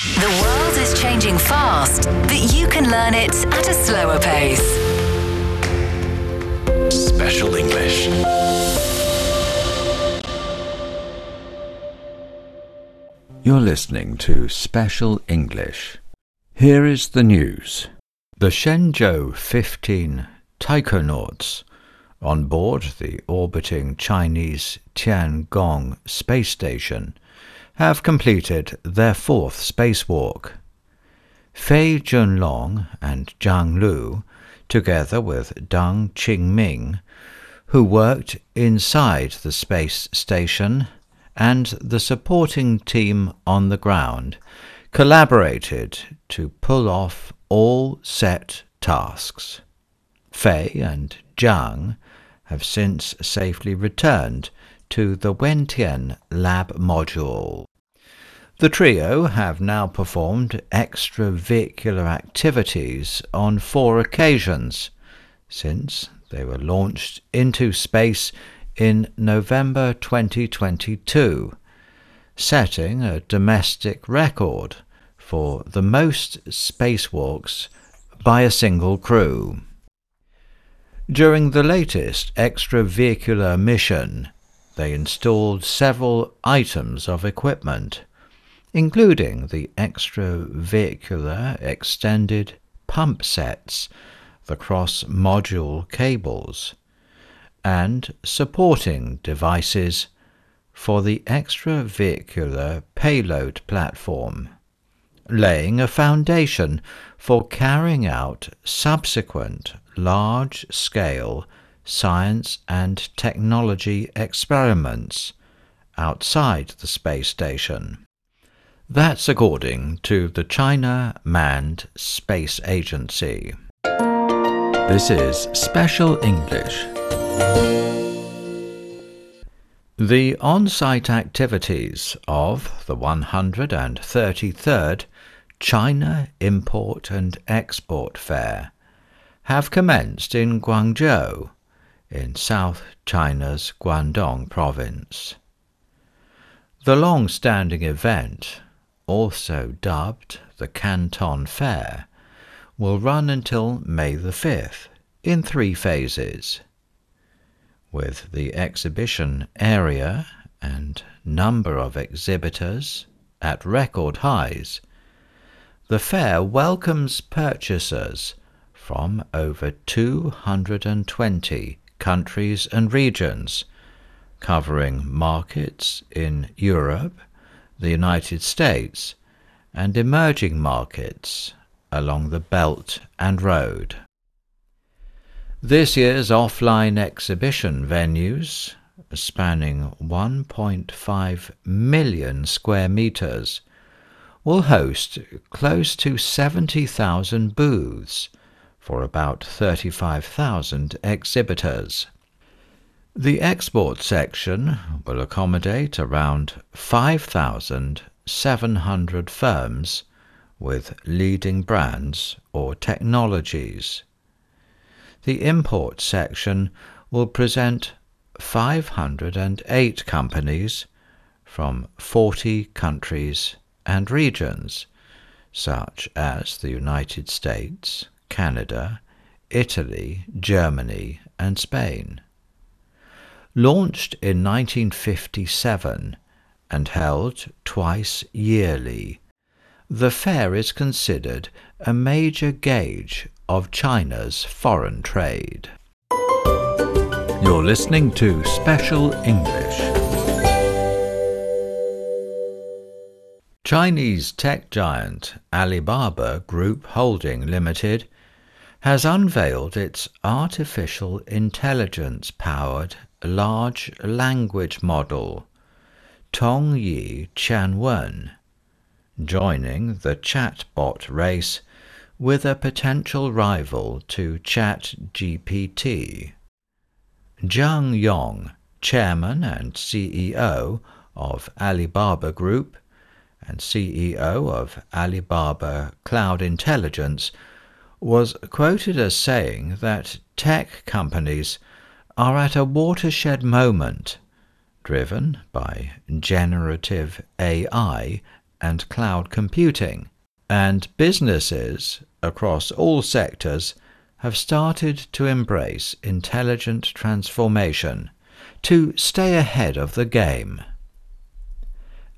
The world is changing fast, but you can learn it at a slower pace. Special English. You're listening to Special English. Here is the news. The Shenzhou 15 taikonauts on board the orbiting Chinese Tiangong space station have completed their fourth spacewalk. Fei Junlong and Zhang Lu, together with Deng Qingming, who worked inside the space station, and the supporting team on the ground, collaborated to pull off all set tasks. Fei and Zhang have since safely returned to the Wentian lab module. The trio have now performed extravehicular activities on four occasions since they were launched into space in November 2022, setting a domestic record for the most spacewalks by a single crew. During the latest extravehicular mission, they installed several items of equipment including the extravehicular extended pump sets, the cross module cables, and supporting devices for the extravehicular payload platform, laying a foundation for carrying out subsequent large scale science and technology experiments outside the space station. That's according to the China Manned Space Agency. This is Special English. The on site activities of the 133rd China Import and Export Fair have commenced in Guangzhou, in South China's Guangdong province. The long standing event also dubbed the Canton Fair, will run until May the 5th in three phases. With the exhibition area and number of exhibitors at record highs, the fair welcomes purchasers from over 220 countries and regions, covering markets in Europe, the United States, and emerging markets along the Belt and Road. This year's offline exhibition venues, spanning 1.5 million square metres, will host close to 70,000 booths for about 35,000 exhibitors. The export section will accommodate around 5,700 firms with leading brands or technologies. The import section will present 508 companies from 40 countries and regions, such as the United States, Canada, Italy, Germany, and Spain launched in 1957 and held twice yearly. The fair is considered a major gauge of China's foreign trade. You're listening to Special English. Chinese tech giant Alibaba Group Holding Limited has unveiled its artificial intelligence powered large language model, Tongyi Qianwen, joining the chatbot race with a potential rival to ChatGPT. Zhang Yong, chairman and CEO of Alibaba Group and CEO of Alibaba Cloud Intelligence, was quoted as saying that tech companies are at a watershed moment driven by generative AI and cloud computing, and businesses across all sectors have started to embrace intelligent transformation to stay ahead of the game.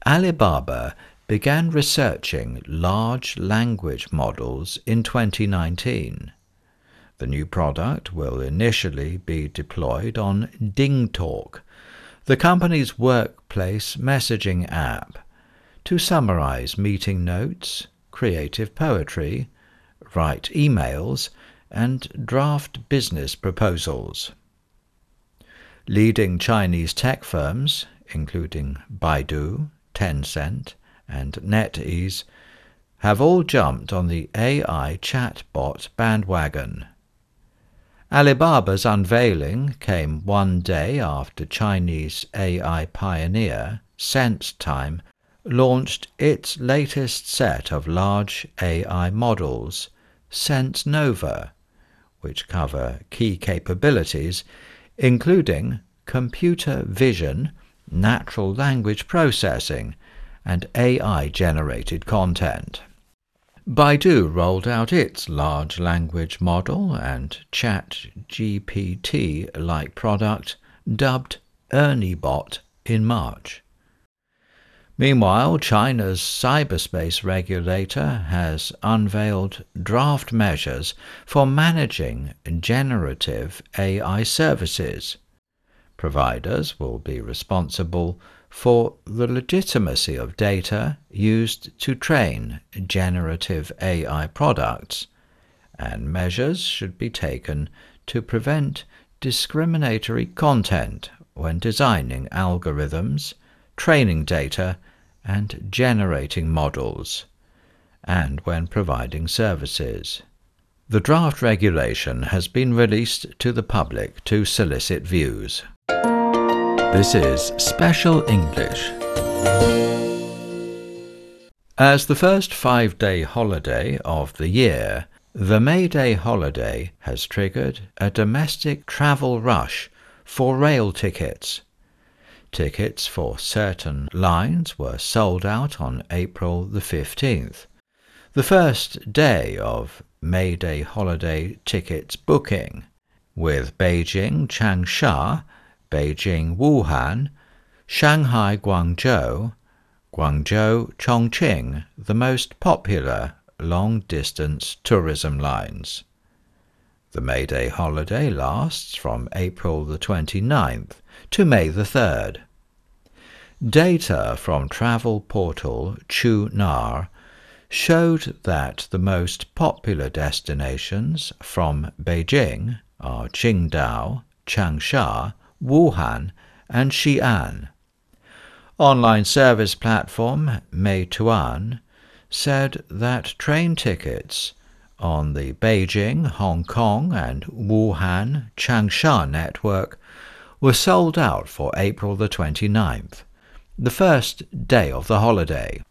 Alibaba began researching large language models in 2019. The new product will initially be deployed on DingTalk, the company's workplace messaging app, to summarize meeting notes, creative poetry, write emails, and draft business proposals. Leading Chinese tech firms, including Baidu, Tencent, and NetEase, have all jumped on the AI chatbot bandwagon. Alibaba's unveiling came one day after Chinese AI pioneer SenseTime launched its latest set of large AI models, SenseNova, which cover key capabilities including computer vision, natural language processing, and AI generated content. Baidu rolled out its large language model and chat GPT like product dubbed ErnieBot in March. Meanwhile, China's cyberspace regulator has unveiled draft measures for managing generative AI services. Providers will be responsible for the legitimacy of data used to train generative AI products, and measures should be taken to prevent discriminatory content when designing algorithms, training data, and generating models, and when providing services. The draft regulation has been released to the public to solicit views. This is Special English. As the first five day holiday of the year, the May Day holiday has triggered a domestic travel rush for rail tickets. Tickets for certain lines were sold out on April the 15th, the first day of May Day holiday tickets booking, with Beijing Changsha Beijing Wuhan, Shanghai Guangzhou, Guangzhou Chongqing the most popular long distance tourism lines. The May Day holiday lasts from April the 29th to May the 3rd. Data from travel portal Qunar showed that the most popular destinations from Beijing are Qingdao, Changsha, Wuhan, and Xi'an. Online service platform Meituan said that train tickets on the Beijing, Hong Kong, and Wuhan Changsha network were sold out for April the 29th, the first day of the holiday.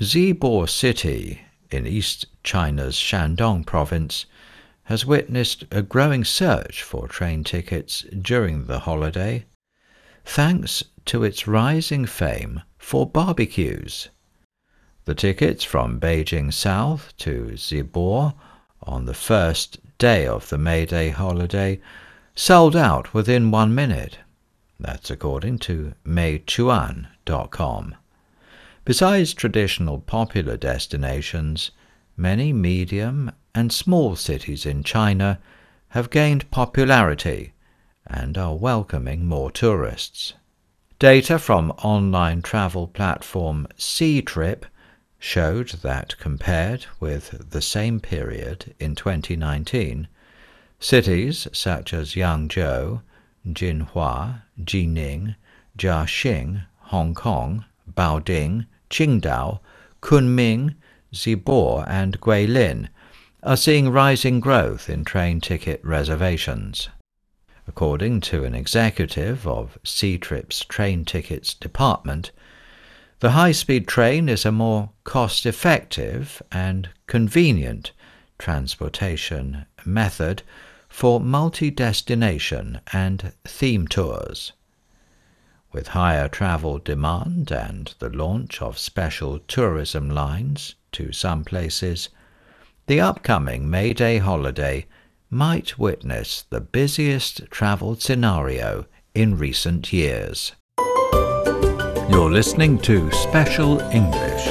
Zibo City in East China's Shandong province has witnessed a growing search for train tickets during the holiday, thanks to its rising fame for barbecues. The tickets from Beijing South to Zibo on the first day of the May Day holiday sold out within one minute. That's according to Meituan.com. Besides traditional popular destinations, many medium and small cities in China have gained popularity and are welcoming more tourists. Data from online travel platform Ctrip showed that compared with the same period in 2019, cities such as Yangzhou, Jinhua, Jining, Jiaxing, Hong Kong, Baoding, Qingdao, Kunming, Zibo, and Guilin are seeing rising growth in train ticket reservations. According to an executive of Ctrip's train tickets department, the high speed train is a more cost effective and convenient transportation method for multi destination and theme tours. With higher travel demand and the launch of special tourism lines to some places, the upcoming May Day holiday might witness the busiest travel scenario in recent years. You're listening to Special English.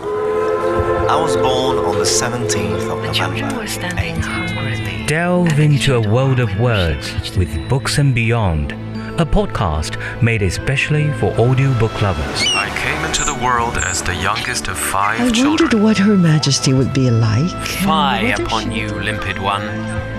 I was born on the 17th of The November. were standing hungrily. Delve into a world of words with Books and Beyond, a podcast made especially for audiobook lovers. I came into the world as the youngest of five I children. wondered what Her Majesty would be like. and Fie upon she- you, limpid one.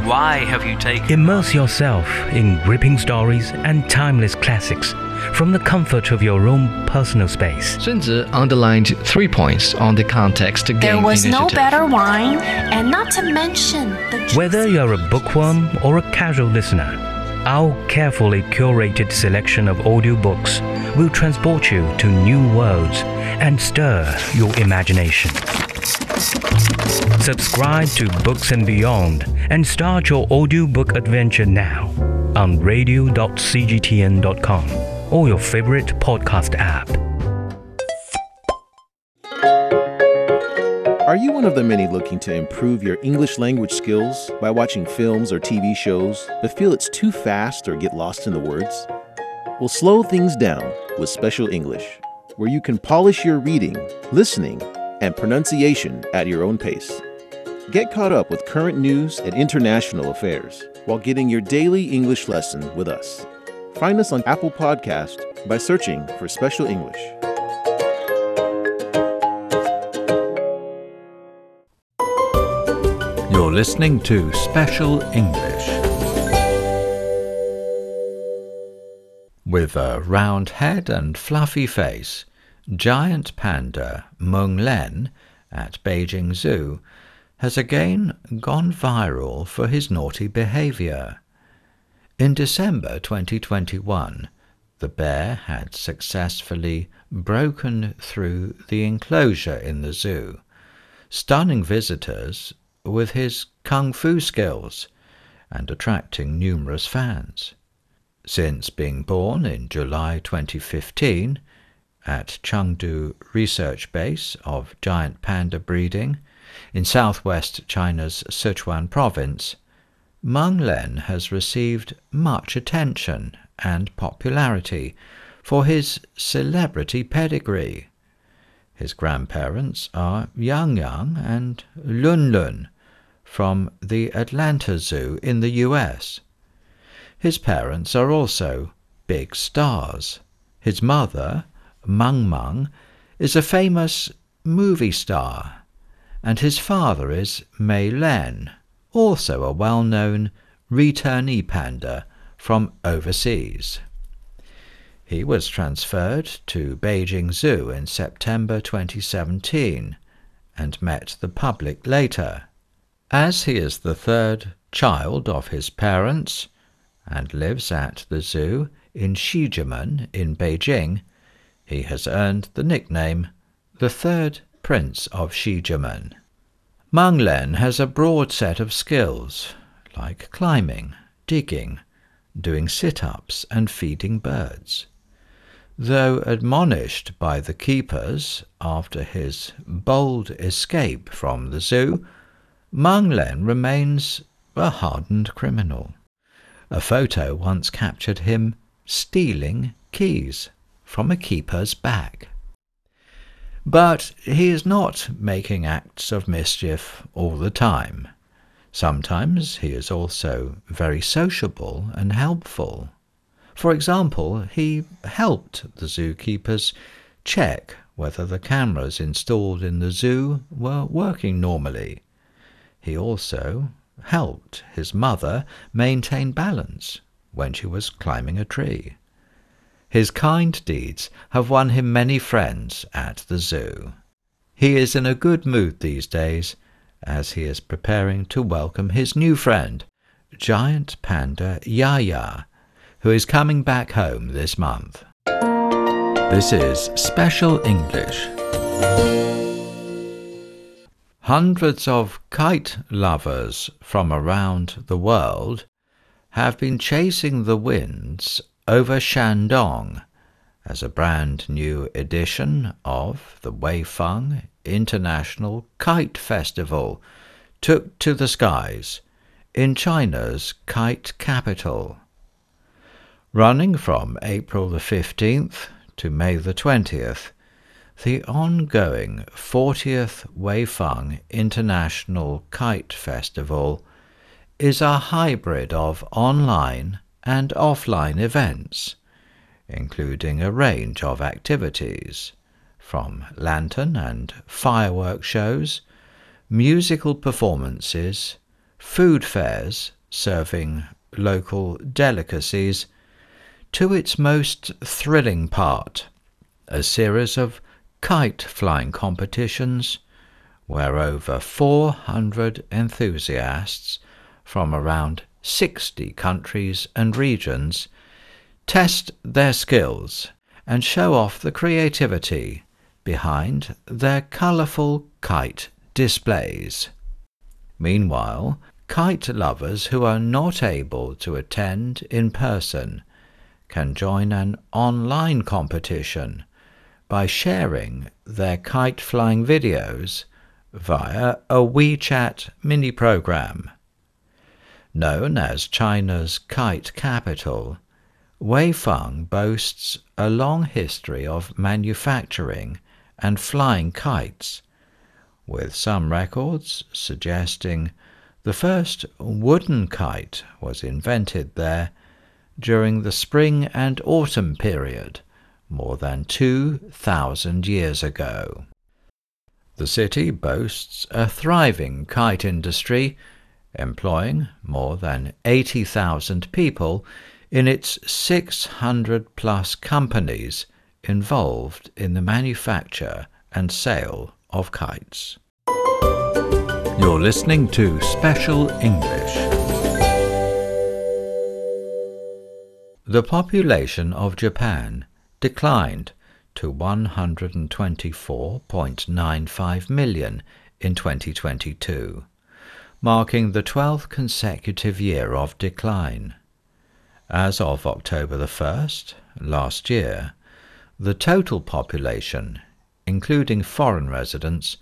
Why have you taken Immerse yourself in gripping stories and timeless classics from the comfort of your own personal space. Sun uh, Tzu underlined three points on the context game There was no better wine, and not to mention the Whether you're a bookworm or a casual listener, our carefully curated selection of audiobooks will transport you to new worlds and stir your imagination. Subscribe to Books and Beyond and start your audiobook adventure now on radio.cgtn.com or your favorite podcast app. Are you one of the many looking to improve your English language skills by watching films or TV shows, but feel it's too fast or get lost in the words? Well, slow things down with Special English, where you can polish your reading, listening, and pronunciation at your own pace. Get caught up with current news and international affairs while getting your daily English lesson with us. Find us on Apple Podcast by searching for Special English. You're listening to Special English. With a round head and fluffy face, giant panda Meng Lan at Beijing Zoo has again gone viral for his naughty behavior. In December 2021, the bear had successfully broken through the enclosure in the zoo, stunning visitors with his kung fu skills and attracting numerous fans. Since being born in July 2015 at Chengdu Research Base of giant panda breeding in southwest China's Sichuan province, Meng Lan has received much attention and popularity for his celebrity pedigree. His grandparents are Yang Yang and Lun Lun from the Atlanta Zoo in the US. His parents are also big stars. His mother, Meng Meng, is a famous movie star, and his father is Mei Lan, also a well known returnee panda from overseas. He was transferred to Beijing Zoo in September 2017 and met the public later. As he is the third child of his parents and lives at the zoo in Xizhimen in Beijing, he has earned the nickname the third Prince of Xizhimen. Meng Lan has a broad set of skills like climbing, digging, doing sit ups, and feeding birds. Though admonished by the keepers after his bold escape from the zoo, Meng Lan remains a hardened criminal. A photo once captured him stealing keys from a keeper's bag. But he is not making acts of mischief all the time. Sometimes he is also very sociable and helpful. For example, he helped the zookeepers check whether the cameras installed in the zoo were working normally. He also helped his mother maintain balance when she was climbing a tree. His kind deeds have won him many friends at the zoo. He is in a good mood these days as he is preparing to welcome his new friend, giant panda Yaya, who is coming back home this month. This is Special English. Hundreds of kite lovers from around the world have been chasing the winds over Shandong as a brand new edition of the Weifang International Kite Festival took to the skies in China's kite capital. Running from April the 15th to May the 20th, the ongoing 40th Weifang International Kite Festival is a hybrid of online and offline events, including a range of activities from lantern and firework shows, musical performances, food fairs serving local delicacies, to its most thrilling part, a series of kite flying competitions where over 400 enthusiasts from around 60 countries and regions test their skills and show off the creativity behind their colourful kite displays. Meanwhile, kite lovers who are not able to attend in person can join an online competition by sharing their kite flying videos via a WeChat mini program. Known as China's kite capital, Weifang boasts a long history of manufacturing and flying kites, with some records suggesting the first wooden kite was invented there during the spring and autumn period more than 2,000 years ago. The city boasts a thriving kite industry, employing more than 80,000 people in its 600 plus companies involved in the manufacture and sale of kites. You're listening to Special English. The population of Japan declined to 124.95 million in 2022, marking the 12th consecutive year of decline. As of October the 1st, last year, the total population, including foreign residents,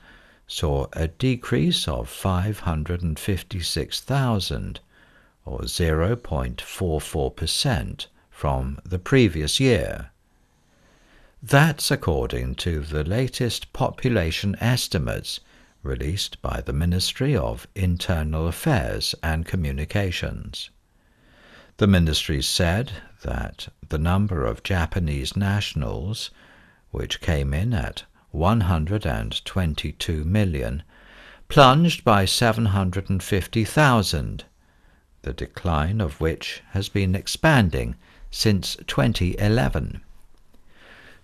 saw a decrease of 556,000, or 0.44%, from the previous year. That's according to the latest population estimates released by the Ministry of Internal Affairs and Communications. The ministry said that the number of Japanese nationals, which came in at 122 million, plunged by 750,000, the decline of which has been expanding since 2011.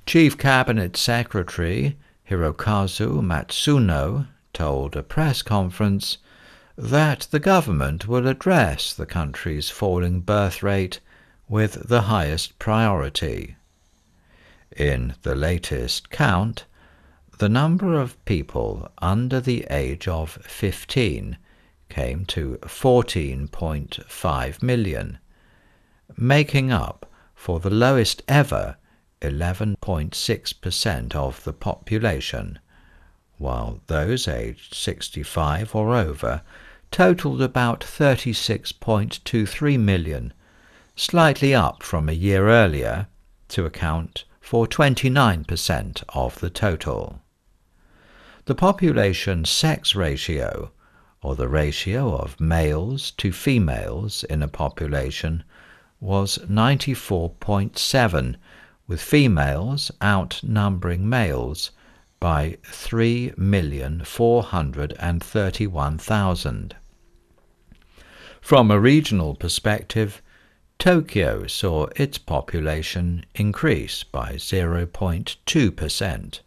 Chief Cabinet Secretary Hirokazu Matsuno told a press conference that the government will address the country's falling birth rate with the highest priority. In the latest count, the number of people under the age of 15 came to 14.5 million, making up for the lowest ever 11.6% of the population, while those aged 65 or over totaled about 36.23 million, slightly up from a year earlier to account for 29% of the total. The population sex ratio, or the ratio of males to females in a population, was 94.7 with females outnumbering males by 3,431,000. From a regional perspective, Tokyo saw its population increase by 0.2%,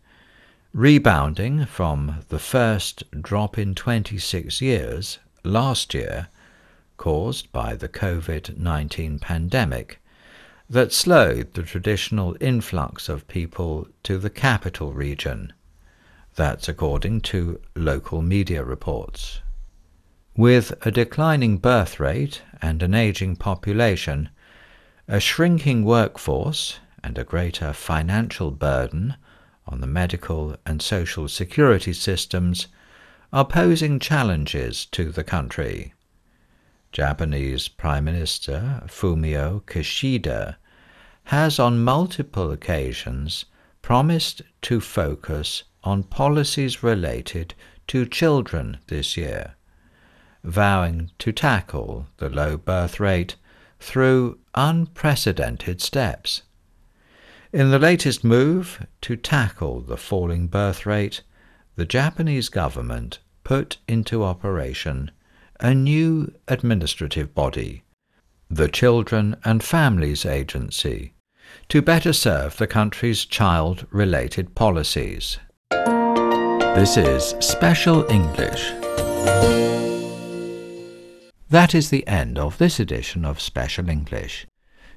rebounding from the first drop in 26 years last year caused by the COVID 19 pandemic that slowed the traditional influx of people to the capital region. That's according to local media reports. With a declining birth rate and an aging population, a shrinking workforce, and a greater financial burden on the medical and social security systems are posing challenges to the country. Japanese Prime Minister Fumio Kishida has on multiple occasions promised to focus on policies related to children this year, vowing to tackle the low birth rate through unprecedented steps. In the latest move to tackle the falling birth rate, the Japanese government put into operation a new administrative body, the Children and Families Agency, to better serve the country's child related policies. This is Special English. That is the end of this edition of Special English.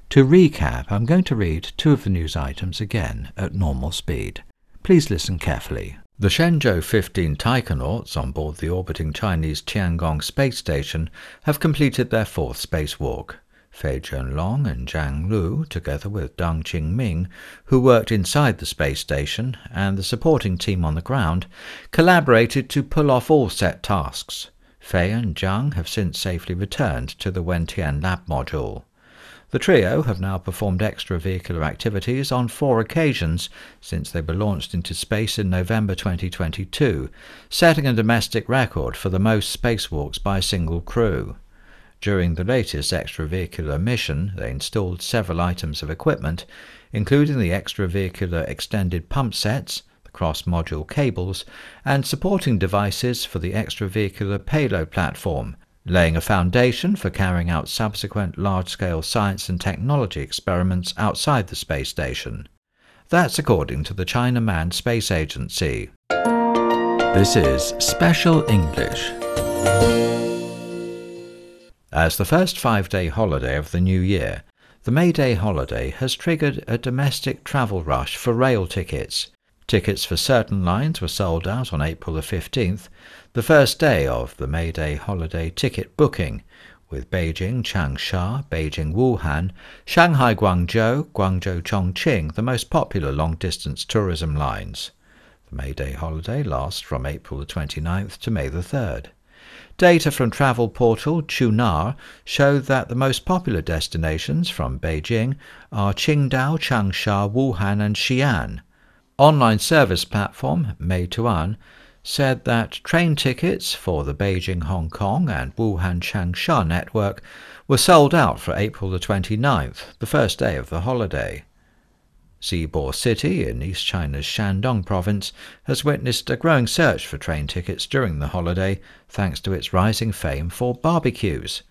To recap, I'm going to read two of the news items again at normal speed. Please listen carefully. The Shenzhou 15 taikonauts on board the orbiting Chinese Tiangong space station have completed their fourth spacewalk. Fei Junlong and Zhang Lu, together with Deng Qingming, who worked inside the space station, and the supporting team on the ground, collaborated to pull off all set tasks. Fei and Zhang have since safely returned to the Wentian lab module. The trio have now performed extravehicular activities on four occasions since they were launched into space in November 2022, setting a domestic record for the most spacewalks by a single crew. During the latest extravehicular mission, they installed several items of equipment, including the extravehicular extended pump sets, the cross module cables, and supporting devices for the extravehicular payload platform, laying a foundation for carrying out subsequent large scale science and technology experiments outside the space station. That's according to the China Manned Space Agency. This is Special English. As the first five day holiday of the new year, the May Day holiday has triggered a domestic travel rush for rail tickets. Tickets for certain lines were sold out on April the 15th, the first day of the May Day holiday ticket booking, with Beijing Changsha, Beijing Wuhan, Shanghai Guangzhou, Guangzhou Chongqing the most popular long distance tourism lines. The May Day holiday lasts from April the 29th to May the 3rd. Data from travel portal Qunar show that the most popular destinations from Beijing are Qingdao, Changsha, Wuhan, and Xi'an. Online service platform Meituan said that train tickets for the Beijing Hong Kong and Wuhan Changsha network were sold out for April the 29th, the first day of the holiday. Zibo City in East China's Shandong province has witnessed a growing search for train tickets during the holiday thanks to its rising fame for barbecues.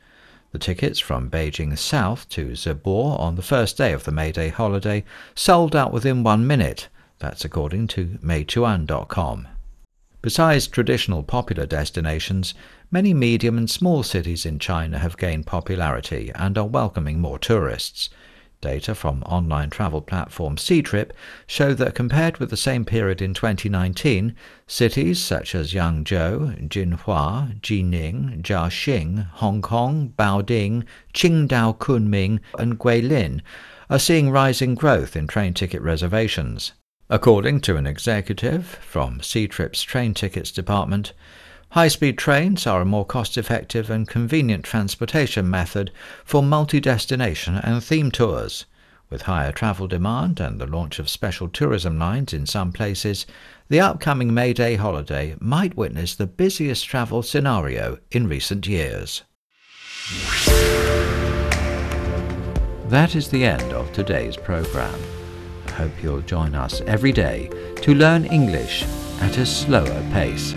The tickets from Beijing south to Zibo on the first day of the May Day holiday sold out within one minute. That's according to Meituan.com. Besides traditional popular destinations, many medium and small cities in China have gained popularity and are welcoming more tourists. Data from online travel platform Ctrip show that compared with the same period in 2019, cities such as Yangzhou, Jinhua, Jining, Jiaxing, Hong Kong, Baoding, Qingdao Kunming, and Guilin are seeing rising growth in train ticket reservations. According to an executive from Ctrip's train tickets department, high speed trains are a more cost effective and convenient transportation method for multi destination and theme tours. With higher travel demand and the launch of special tourism lines in some places, the upcoming May Day holiday might witness the busiest travel scenario in recent years. That is the end of today's programme I hope you'll join us every day to learn English at a slower pace.